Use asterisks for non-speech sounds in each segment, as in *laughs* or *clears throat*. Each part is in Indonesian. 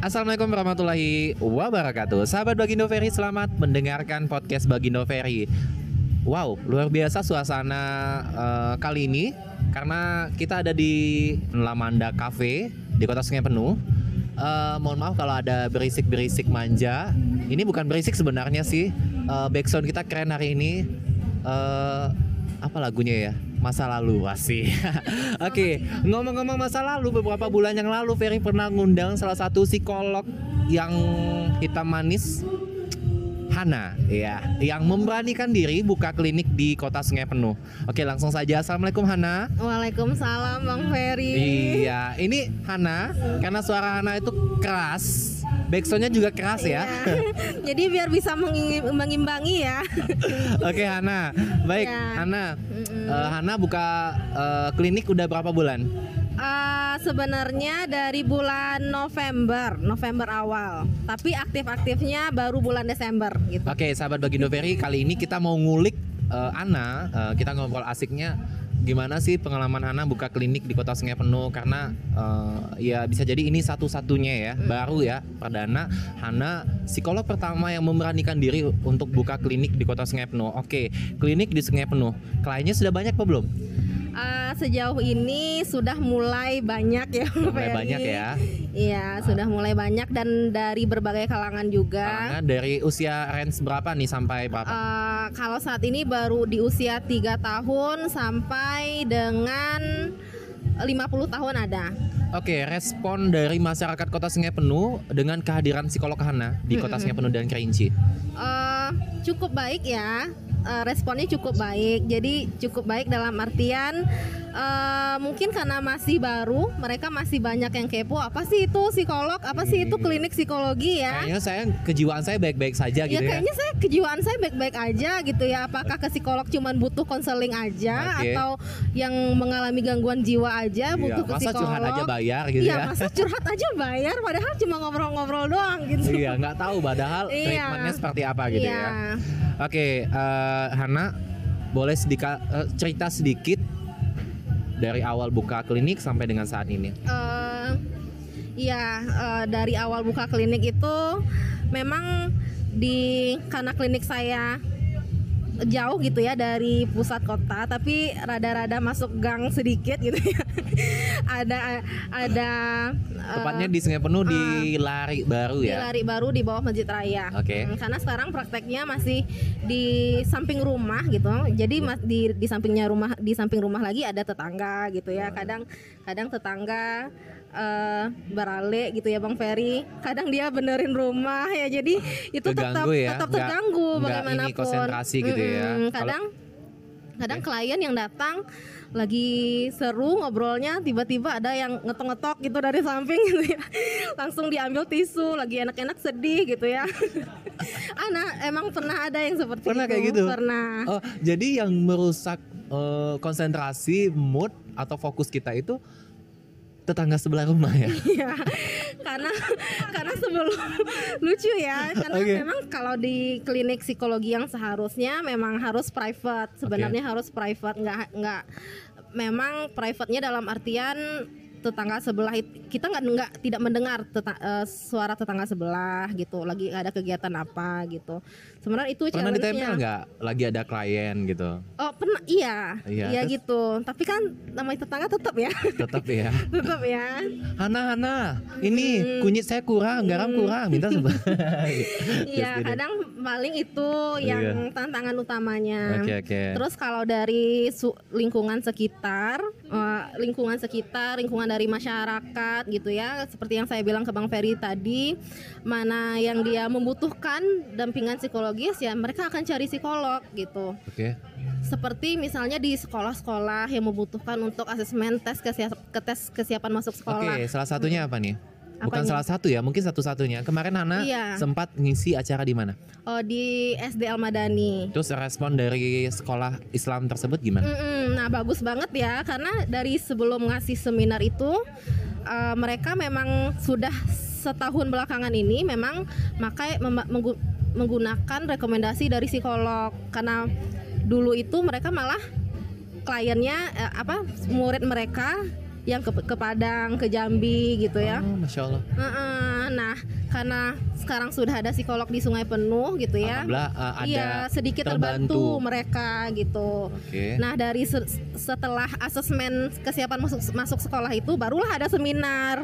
Assalamualaikum warahmatullahi wabarakatuh. Sahabat Bagindo Ferry selamat mendengarkan podcast Bagindo Ferry Wow luar biasa suasana uh, kali ini. Karena kita ada di Lamanda Cafe di kota Sungai Penuh. Uh, Mohon maaf kalau ada berisik-berisik manja. Ini bukan berisik sebenarnya sih. Uh, Backsound kita keren hari ini. Uh, Apa lagunya ya? Masa lalu sih. *laughs* Oke, okay. ngomong-ngomong masa lalu beberapa bulan yang lalu Ferry pernah ngundang salah satu psikolog yang hitam manis Hana ya yang memberanikan diri buka klinik di kota Sungai Penuh. Oke, langsung saja. Assalamualaikum Hana. Waalaikumsalam Bang Ferry. Iya, ini Hana karena suara Hana itu keras backsoundnya juga keras ya. Iya. *laughs* Jadi biar bisa mengimbangi ya. *laughs* Oke Hana, baik ya. Hana. Uh, Hana buka uh, klinik udah berapa bulan? Uh, sebenarnya dari bulan November, November awal. Tapi aktif-aktifnya baru bulan Desember gitu. Oke, sahabat Bagindo Ferry, kali ini kita mau ngulik uh, Ana, uh, kita ngobrol asiknya gimana sih pengalaman Hana buka klinik di kota Sungai Penuh karena uh, ya bisa jadi ini satu-satunya ya hmm. baru ya perdana Hana psikolog pertama yang memberanikan diri untuk buka klinik di kota Sungai Penuh. Oke, klinik di Sungai Penuh. Kliennya sudah banyak apa belum? Uh, sejauh ini sudah mulai banyak ya mulai banyak ya iya sudah mulai banyak dan dari berbagai kalangan juga. Kalangan dari usia range berapa nih sampai berapa? Uh, kalau saat ini baru di usia tiga tahun sampai dengan 50 tahun ada. Oke, respon dari masyarakat Kota Sungai Penuh dengan kehadiran psikolog Hana di Kota Sungai Penuh dan Kerinci. Uh, cukup baik ya. Uh, responnya cukup baik. Jadi cukup baik dalam artian uh, mungkin karena masih baru, mereka masih banyak yang kepo. Apa sih itu psikolog? Apa sih itu klinik psikologi ya? Kayaknya saya kejiwaan saya baik-baik saja gitu ya. Ya kayaknya saya kejiwaan saya baik-baik aja gitu ya. Apakah ke psikolog cuman butuh konseling aja okay. atau yang mengalami gangguan jiwa aja iya, butuh iya, ke psikolog? Masa curhat aja bayar gitu iya, ya? masa curhat aja bayar padahal cuma ngobrol-ngobrol doang gitu. Iya, nggak tahu padahal iya. treatmentnya seperti apa gitu ya. iya. ya. Oke, uh, Hana, boleh sedikit uh, cerita sedikit dari awal buka klinik sampai dengan saat ini? Uh, iya, uh, dari awal buka klinik itu memang di karena klinik saya jauh gitu ya dari pusat kota tapi rada-rada masuk gang sedikit gitu ya *laughs* ada ada tepatnya uh, di Sungai Penuh uh, di Lari Baru ya di Lari Baru di bawah Masjid Raya oke okay. hmm, karena sekarang prakteknya masih di samping rumah gitu jadi mas, di di sampingnya rumah di samping rumah lagi ada tetangga gitu ya kadang kadang tetangga uh, berale gitu ya Bang Ferry. Kadang dia benerin rumah ya. Jadi itu tetap ya? tetap terganggu nggak, bagaimanapun. Ini konsentrasi gitu ya. Kadang kadang klien yang datang lagi seru ngobrolnya tiba-tiba ada yang ngetok-ngetok gitu dari samping gitu ya. *laughs* Langsung diambil tisu lagi enak-enak sedih gitu ya. *laughs* Ana emang pernah ada yang seperti pernah itu? kayak gitu? Pernah. Oh jadi yang merusak uh, konsentrasi mood atau fokus kita itu tetangga sebelah rumah ya? *laughs* Iya, karena karena sebelum lucu ya, karena okay. memang kalau di klinik psikologi yang seharusnya memang harus private, sebenarnya okay. harus private, nggak nggak memang private-nya dalam artian tetangga sebelah kita nggak nggak tidak mendengar teta, uh, suara tetangga sebelah gitu lagi ada kegiatan apa gitu. Sebenarnya itu pernah ditempel nggak? Lagi ada klien gitu. Oh pernah iya. Iya, iya gitu. Tapi kan namanya tetangga tetap ya. Tetap ya *laughs* tetap ya. Hana Hana ini hmm. kunyit saya kurang garam hmm. kurang minta sebelah *laughs* *laughs* iya kadang paling itu yang iya. tantangan utamanya. Okay, okay. terus kalau dari lingkungan sekitar uh, lingkungan sekitar lingkungan dari masyarakat gitu ya. Seperti yang saya bilang ke Bang Ferry tadi mana yang dia membutuhkan dampingan psikologis ya mereka akan cari psikolog gitu. Oke. Okay. seperti misalnya di sekolah-sekolah yang membutuhkan untuk asesmen tes kesiap, ke tes kesiapan masuk sekolah oke okay, salah satunya apa nih Bukan Apanya? salah satu ya, mungkin satu-satunya. Kemarin Hana iya. sempat ngisi acara di mana? Oh di SD Al Madani. Terus respon dari sekolah Islam tersebut gimana? Mm -mm, nah bagus banget ya, karena dari sebelum ngasih seminar itu uh, mereka memang sudah setahun belakangan ini memang makai menggunakan rekomendasi dari psikolog karena dulu itu mereka malah kliennya eh, apa murid mereka yang ke, ke Padang, ke Jambi gitu ya. Oh, Masya Allah. Uh -uh. Nah, karena sekarang sudah ada psikolog di Sungai Penuh gitu ya. Alhamdulillah uh, ada Iya, sedikit terbantu, terbantu. mereka gitu. Oke. Nah, dari se- setelah asesmen kesiapan masuk masuk sekolah itu barulah ada seminar.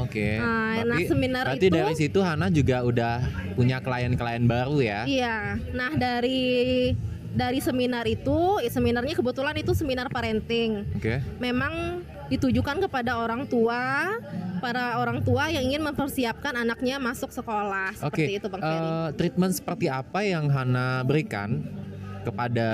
Oke. Nah, nah, Berarti, seminar berarti itu- dari situ Hana juga udah punya klien-klien baru ya? Iya. Nah, dari dari seminar itu, seminarnya kebetulan itu seminar parenting. Oke. Memang ditujukan kepada orang tua, para orang tua yang ingin mempersiapkan anaknya masuk sekolah. Seperti itu, Bang Ferry. eh, treatment seperti apa yang Hana berikan kepada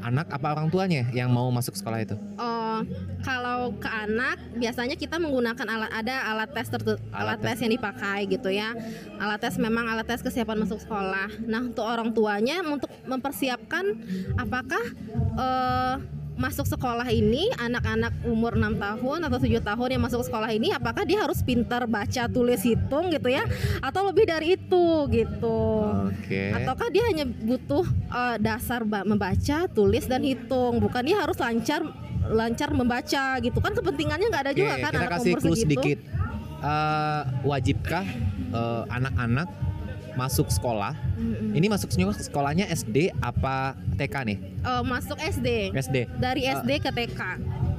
anak apa orang tuanya yang mau masuk sekolah itu? Oh, kalau ke anak biasanya kita menggunakan alat ada alat tes tertu- Alat alat, tes yang dipakai gitu ya. Alat tes memang alat tes kesiapan masuk sekolah. Nah, untuk orang tuanya untuk mempersiapkan apakah eh, masuk sekolah ini anak-anak umur 6 tahun atau 7 tahun yang masuk sekolah ini apakah dia harus pintar baca tulis hitung gitu ya atau lebih dari itu gitu. Oke. Ataukah dia hanya butuh eh, dasar ba- membaca, tulis dan hitung, bukan dia harus lancar lancar membaca gitu kan kepentingannya nggak ada Oke, juga kan kita anak kasih umur segitu. sedikit. Eh, wajibkah eh, anak-anak masuk sekolah? Mm-mm. Ini masuk sekolahnya SD apa TK nih? Eh, masuk SD SD. dari Eh, SD ke TK.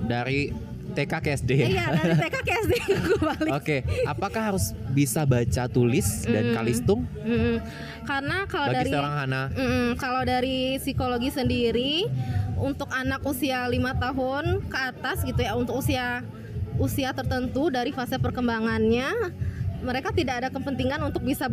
Dari TK ke SD. Eh, Iya dari TK ke SD kembali. *laughs* Oke, apakah harus bisa baca tulis dan Mm. kalistung Mm-mm. Karena kalau bagi dari seorang Hana? Mm-mm, kalau dari psikologi sendiri untuk anak usia lima tahun ke atas gitu ya untuk usia usia tertentu dari fase perkembangannya mereka tidak ada kepentingan untuk bisa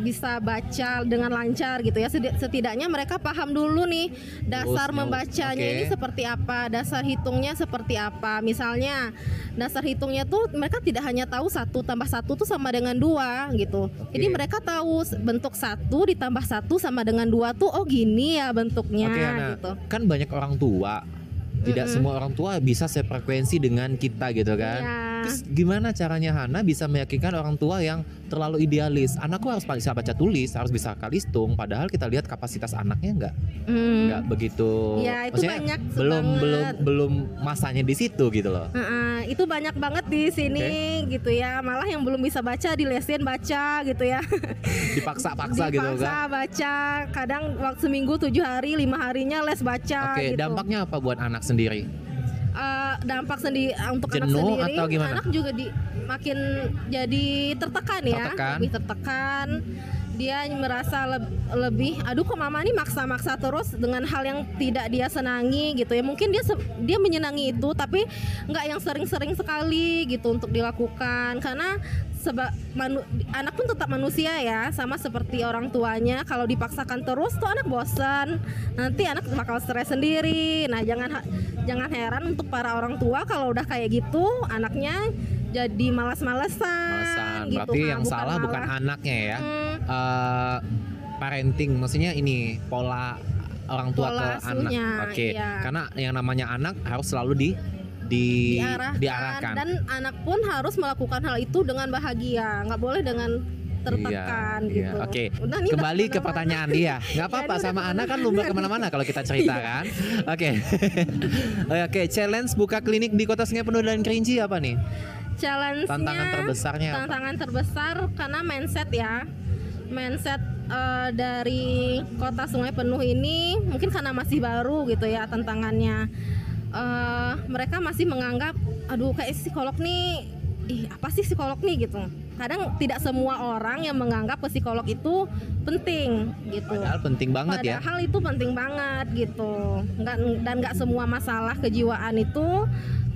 bisa baca dengan lancar gitu ya setidaknya mereka paham dulu nih dasar membacanya oke. ini seperti apa dasar hitungnya seperti apa misalnya dasar hitungnya tuh mereka tidak hanya tahu satu tambah satu tuh sama dengan dua gitu jadi Oke. mereka tahu bentuk satu ditambah satu sama dengan dua tuh oh gini ya bentuknya Hana. gitu Kan banyak orang tua. Tidak Mm-mm. semua orang tua bisa sefrekuensi dengan kita gitu kan. Iya. Terus gimana caranya Hana bisa meyakinkan orang tua yang terlalu idealis? Anakku harus bisa baca tulis, harus bisa kalistung. Padahal kita lihat kapasitas anaknya nggak Hmm. nggak begitu. Ya, itu maksudnya banyak belum banget. belum belum masanya di situ gitu loh. Heeh, itu banyak banget di sini gitu ya malah yang belum bisa baca dilesin baca gitu ya *laughs* Dipaksa-paksa gitu Dipaksa kan. baca kadang waktu seminggu tujuh hari lima harinya les baca Oke, gitu dampaknya apa buat anak sendiri? Eh, dampak sendiri untuk anak Jenuh sendiri atau gimana? anak juga di makin jadi tertekan ya Tertekan. lebih tertekan dia merasa leb- lebih aduh kok mama ini maksa-maksa terus dengan hal yang tidak dia senangi gitu ya mungkin dia dia menyenangi itu tapi nggak yang sering-sering sekali gitu untuk dilakukan karena seba manu- anak pun tetap manusia ya sama seperti orang tuanya kalau dipaksakan terus tuh anak bosan nanti anak bakal stres sendiri nah jangan jangan heran untuk para orang tua kalau udah kayak gitu anaknya jadi malas-malesan Malesan. gitu Berarti Nah, yang salah bukan malah- anaknya ya. Hmm, eh parenting maksudnya ini pola orang tua Pola ke anak. asuhnya, Oke. iya. Karena yang namanya anak harus selalu di di diarahkan, diarahkan. dan anak pun harus melakukan hal itu dengan bahagia nggak boleh dengan tertekan Iya, gitu *laughs* iya. Oke. Ini udah Kembali ke pertanyaan dia. Nggak apa-apa Ya, sama anak kan lumba ke mana-mana kalau kita cerita kan. Oke. *laughs* Oke. Challenge buka klinik di Kota Sungai Penuh dan Kerinci apa nih? challenge Tantangan terbesarnya apa? tantangan terbesar karena mindset ya mindset eh, dari kota Sungai Penuh ini mungkin karena masih baru gitu ya tantangannya Eh, mereka masih menganggap aduh kayak psikolog nih ih apa sih psikolog nih gitu kadang tidak semua orang yang menganggap psikolog itu penting gitu Padahal penting banget ya. Padahal itu penting banget gitu. Nggak, dan nggak semua masalah kejiwaan itu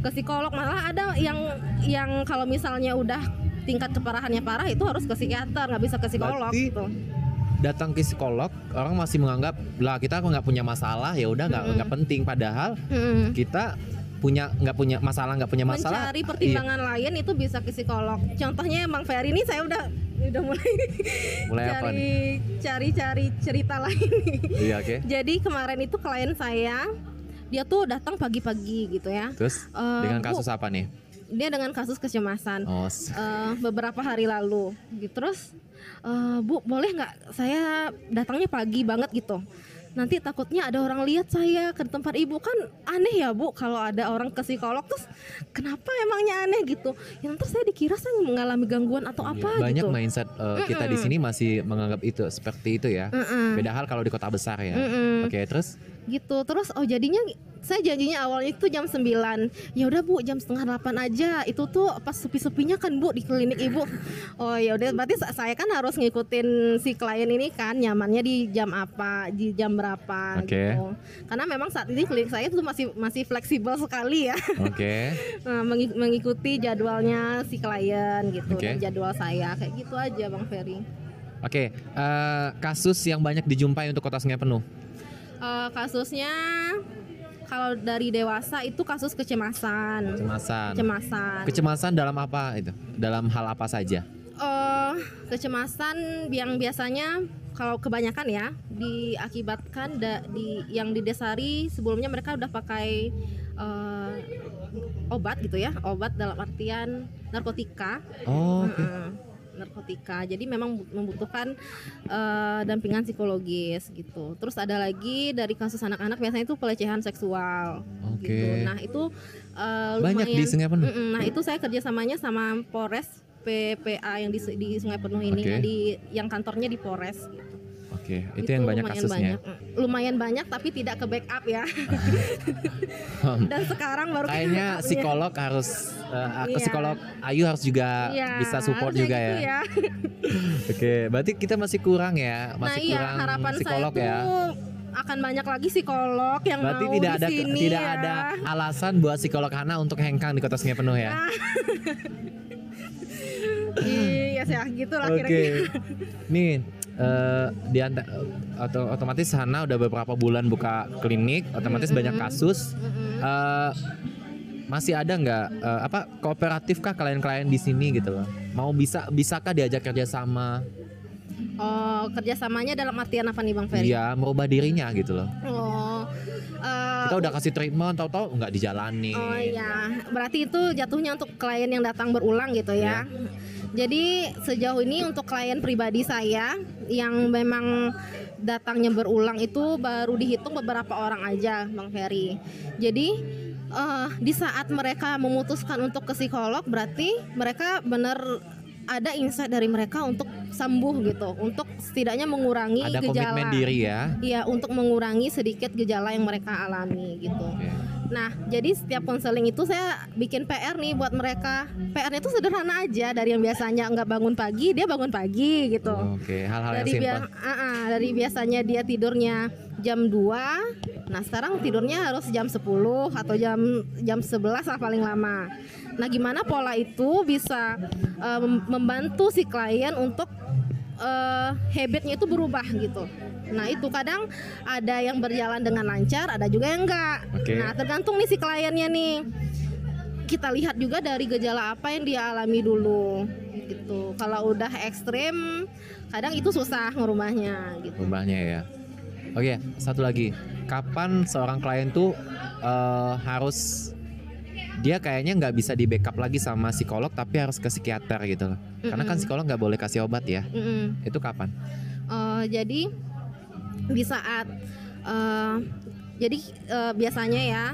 ke psikolog malah ada yang yang kalau misalnya udah tingkat keparahannya parah itu harus ke psikiater nggak bisa ke psikolog Berarti gitu. Datang ke psikolog, orang masih menganggap lah kita nggak punya masalah ya udah nggak nggak penting. Padahal Mm. kita punya nggak punya masalah nggak punya masalah Mencari iya. pertimbangan lain itu bisa ke psikolog. Contohnya Bang Ferry ini saya udah udah mulai mulai apa cari nih cari-cari cerita *laughs* lain nih. iya oke Jadi kemarin itu klien saya dia tuh datang pagi-pagi gitu ya. terus Eh, dengan Bu, kasus apa nih dia dengan kasus kecemasan. oh eh, beberapa hari lalu gitu terus eh, bu boleh nggak saya datangnya pagi banget gitu nanti takutnya ada orang lihat saya ke tempat ibu kan aneh ya bu kalau ada orang ke psikolog terus kenapa emangnya aneh gitu ya nanti saya dikira saya mengalami gangguan atau apa Banyak gitu mindset uh, kita di sini masih menganggap itu seperti itu ya. Mm-mm. Beda hal kalau di kota besar ya. Mm-mm. Oke, terus gitu terus oh jadinya saya janjinya awalnya itu jam 9 ya udah bu jam setengah delapan aja itu tuh pas sepi-sepinya kan bu di klinik ibu oh ya udah berarti sa- saya kan harus ngikutin si klien ini kan nyamannya di jam apa di jam berapa Oke. gitu karena memang saat ini klinik saya tuh masih masih fleksibel sekali ya oke. Nah, *laughs* mengi- mengikuti jadwalnya si klien gitu Oke. dan jadwal saya kayak gitu aja bang Ferry Oke, eh, kasus yang banyak dijumpai untuk kota sungai penuh. Eh, kasusnya kalau dari dewasa itu kasus kecemasan Kecemasan. kecemasan Kecemasan dalam apa itu? Dalam hal apa saja? Eh, kecemasan yang biasanya kalau kebanyakan ya diakibatkan da- di yang didasari sebelumnya mereka udah pakai eh, obat gitu ya obat dalam artian narkotika Oh, oke. Heeh, narkotika jadi memang bu- membutuhkan eh, dampingan psikologis gitu terus ada lagi dari kasus anak-anak biasanya itu pelecehan seksual Oke. gitu nah itu eh, Banyak di sungai penuh. Mm-mm. Nah itu saya kerjasamanya sama Polres PPA yang di, di Sungai Penuh ini Oke. yang di yang kantornya di Polres. Gitu. Oke, itu yang banyak kasusnya. Banyak. Mm. Lumayan banyak tapi tidak ke backup ya. *laughs* Dan sekarang baru Kayaknya psikolog harus eh, aku Iya. psikolog Ayu harus juga Iya, bisa support juga gitu ya. *laughs* Oke, berarti kita masih kurang ya, Nah masih iya kurang harapan psikolog saya ya. tuh akan banyak lagi psikolog yang Berarti mau tidak ada sini tidak ya. ada alasan buat psikolog Hana untuk hengkang di kota sungai penuh ya. *laughs* Iya sih gitu lah Oke. kira-kira. Nih eh, di anta- atau otomatis Hana udah beberapa bulan buka klinik, otomatis banyak kasus. Eh, masih ada nggak eh, apa kooperatif kah klien-klien di sini gitu loh? Mau bisa bisakah diajak kerjasama? Oh kerjasamanya dalam artian apa nih Bang Ferry? Iya, merubah dirinya gitu loh. Oh, eh, Kita udah kasih treatment, tahu-tahu nggak dijalani. Oh iya, berarti itu jatuhnya untuk klien yang datang berulang gitu ya. Jadi sejauh ini untuk klien pribadi saya yang memang datangnya berulang itu baru dihitung beberapa orang aja, Bang Ferry. Jadi eh, di saat mereka memutuskan untuk ke psikolog, berarti mereka benar ada insight dari mereka untuk sembuh gitu, untuk setidaknya mengurangi Ada gejala. komitmen diri ya. Iya, untuk mengurangi sedikit gejala yang mereka alami gitu. Oke. Nah, jadi setiap konseling itu saya bikin PR nih buat mereka. PR-nya itu sederhana aja dari yang biasanya nggak bangun pagi, dia bangun pagi gitu. Oke, hal-hal yang dari simpel. bia- ah, ah, dari biasanya dia tidurnya jam 2, nah sekarang tidurnya harus jam 10 atau jam jam 11 lah paling lama. Nah, gimana pola itu bisa mem- membantu si klien untuk eh, habitnya itu berubah gitu. Nah itu kadang ada yang berjalan dengan lancar, ada juga yang enggak. Oke. Nah tergantung nih si kliennya nih. Kita lihat juga dari gejala apa yang dia alami dulu gitu. Kalau udah ekstrim, kadang itu susah ngerubahnya gitu. Rumahnya ya. Oke, satu lagi. Kapan seorang klien tuh eh, harus dia kayaknya nggak bisa di backup lagi sama psikolog tapi harus ke psikiater gitu loh. Karena kan psikolog nggak boleh kasih obat ya. Mm-mm. Itu kapan? Eh, jadi di saat eh, jadi eh, biasanya ya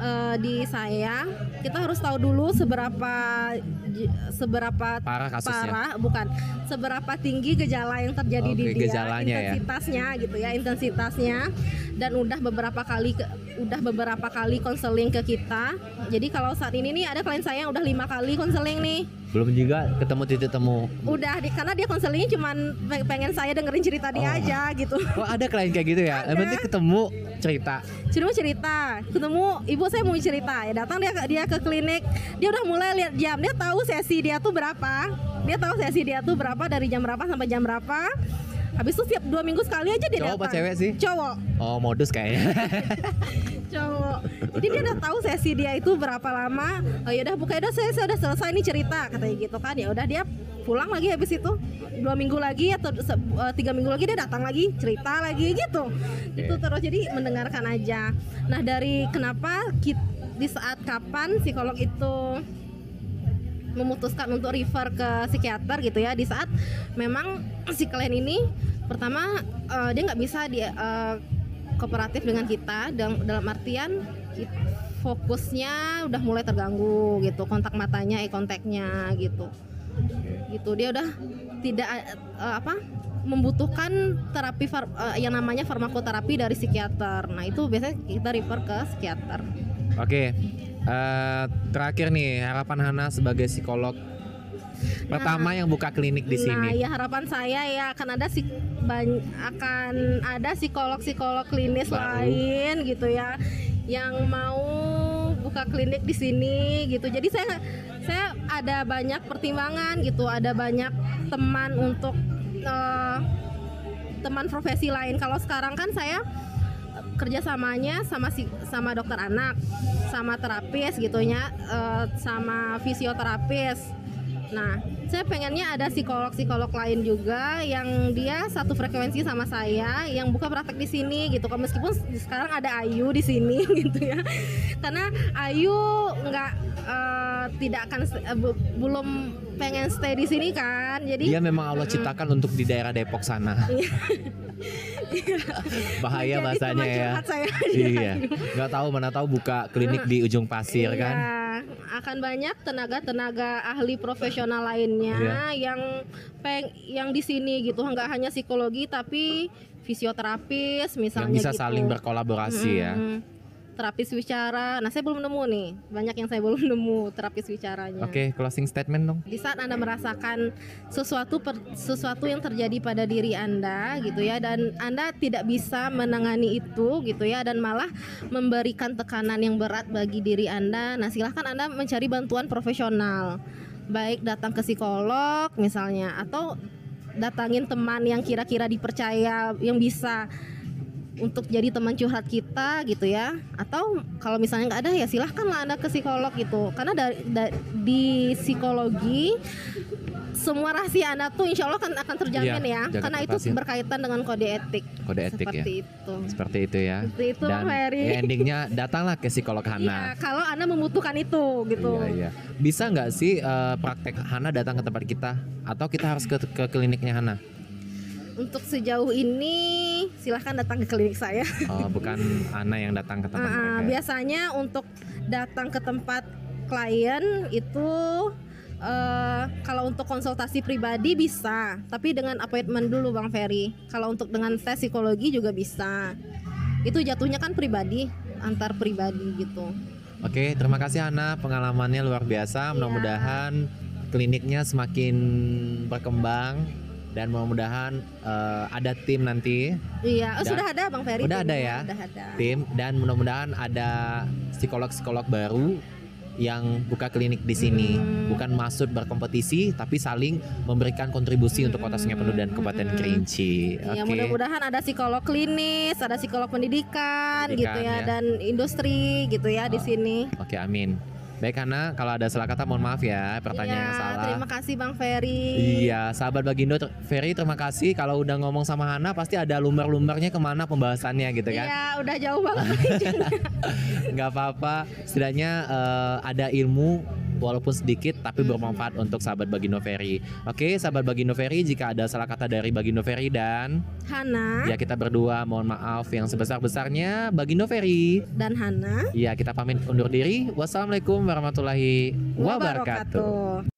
eh, di saya kita harus tahu dulu seberapa seberapa Parah kasusnya. parah bukan seberapa tinggi gejala yang terjadi di Oke, dia gejalanya ya. intensitasnya gitu ya intensitasnya dan udah beberapa kali ke- udah beberapa kali konseling ke kita jadi kalau saat ini nih ada klien saya yang udah lima kali konseling nih Belum juga ketemu titik temu. udah di, karena dia konselingnya cuman pe- pengen saya dengerin cerita dia Oh. aja gitu *laughs* Oh ada klien kayak gitu ya? Yang penting ketemu cerita. Cuma cerita, ketemu ibu saya mau cerita ya datang dia dia ke klinik, dia udah mulai lihat jam, dia tahu sesi dia tuh berapa, dia tahu sesi dia tuh berapa dari jam berapa sampai jam berapa. Habis itu setiap dua minggu sekali aja dia Cowok datang. apa cewek sih? Cowok, Oh modus kayaknya. *laughs* cowok. Jadi dia udah tahu sesi dia itu berapa lama. Oh ya udah buka udah saya, saya udah selesai nih cerita katanya gitu kan. Ya udah dia pulang lagi habis itu dua minggu lagi atau se- eh, tiga minggu lagi dia datang lagi cerita lagi gitu itu terus jadi mendengarkan aja nah dari kenapa kit- di saat kapan psikolog itu memutuskan untuk refer ke psikiater gitu ya di saat memang *clears throat* si klien ini pertama eh, dia nggak bisa dia eh, kooperatif dengan kita dalam, dalam artian fokusnya udah mulai terganggu gitu kontak matanya eye kontaknya gitu gitu dia udah tidak uh, apa membutuhkan terapi far, uh, yang namanya farmakoterapi dari psikiater. Nah itu biasanya kita refer ke psikiater. Oke, uh, terakhir nih harapan Hana sebagai psikolog pertama nah, yang buka klinik di sini. Nah, ya harapan saya ya akan ada si akan ada psikolog-psikolog klinis Baru. lain gitu ya yang mau buka klinik di sini gitu. Jadi saya saya ada banyak pertimbangan gitu, ada banyak teman untuk uh, teman profesi lain. Kalau sekarang kan saya kerjasamanya sama si sama dokter anak, sama terapis gitunya, uh, sama fisioterapis. Nah, saya pengennya ada psikolog-psikolog lain juga yang dia satu frekuensi sama saya, yang buka praktek di sini gitu. Meskipun sekarang ada Ayu di sini *laughs* gitu ya, karena Ayu nggak uh, tidak akan uh, belum pengen stay di sini kan jadi dia memang Allah ciptakan uh, untuk di daerah Depok sana iya. *laughs* bahaya bahasanya ya saya iya nggak tahu mana tahu buka klinik di ujung pasir iya. kan akan banyak tenaga-tenaga ahli profesional lainnya iya. yang peng yang di sini gitu nggak hanya psikologi tapi fisioterapis misalnya yang bisa gitu. saling berkolaborasi mm -hmm. ya terapis wicara. Nah, saya belum nemu nih. Banyak yang saya belum *laughs* nemu terapis wicaranya. Oke, okay, closing statement dong. Di saat Anda merasakan sesuatu per, sesuatu yang terjadi pada diri Anda gitu ya dan Anda tidak bisa menangani itu gitu ya dan malah memberikan tekanan yang berat bagi diri Anda. Nah, silahkan Anda mencari bantuan profesional. Baik datang ke psikolog misalnya atau datangin teman yang kira-kira dipercaya yang bisa untuk jadi teman curhat kita gitu ya. Atau kalau misalnya nggak ada ya silahkanlah anda ke psikolog gitu. Karena dari, dari di psikologi semua rahasia anda tuh insya Allah kan akan terjamin iya, ya. karena itu berkaitan dengan kode etik. Kode etik seperti ya itu. Seperti itu ya. Seperti itu dan Mary. Ya endingnya datanglah ke psikolog Hana. Ya, kalau anda membutuhkan itu gitu. Iya, iya. bisa nggak sih uh, praktek Hana datang ke tempat kita? Atau kita harus ke, ke kliniknya Hana? Untuk sejauh ini silahkan datang ke klinik saya. Oh, bukan Ana yang datang ke tempat. *laughs* Uh, biasanya untuk datang ke tempat klien itu uh, kalau untuk konsultasi pribadi bisa, tapi dengan appointment dulu Bang Ferry. Kalau untuk dengan tes psikologi juga bisa. Itu jatuhnya kan pribadi, antar pribadi gitu. Oke, terima kasih Ana, pengalamannya luar biasa. Mudah-mudahan kliniknya semakin berkembang dan mudah-mudahan uh, ada tim nanti. Iya, oh, sudah ada Bang Ferry. Udah ada ya. Udah ada. Tim dan mudah-mudahan ada psikolog-psikolog baru yang buka klinik di sini hmm. bukan masuk berkompetisi tapi saling memberikan kontribusi hmm. untuk kota Sungai Penuh dan Kabupaten hmm. Kerinci. Ya okay. mudah-mudahan ada psikolog klinis, ada psikolog pendidikan, pendidikan gitu ya, ya dan industri gitu ya oh. di sini. Oke, okay, amin. Baik Hana, kalau ada salah kata mohon maaf ya pertanyaan ya, yang salah. Terima kasih Bang Ferry. Iya, sahabat Bagindo Ferry terima kasih. Kalau udah ngomong sama Hana pasti ada lumbar-lumbarnya ke mana pembahasannya gitu kan? Iya, udah jauh banget. *laughs* Gak apa-apa, setidaknya uh, ada ilmu walaupun sedikit tapi hmm. bermanfaat untuk sahabat Bagindo Ferry. Oke, sahabat Bagindo Ferry, jika ada salah kata dari Bagindo Ferry dan Hana, ya kita berdua mohon maaf yang sebesar-besarnya Bagindo Ferry dan Hana. Ya, kita pamit undur diri. Wassalamualaikum warahmatullahi wabarakatuh. wabarakatuh.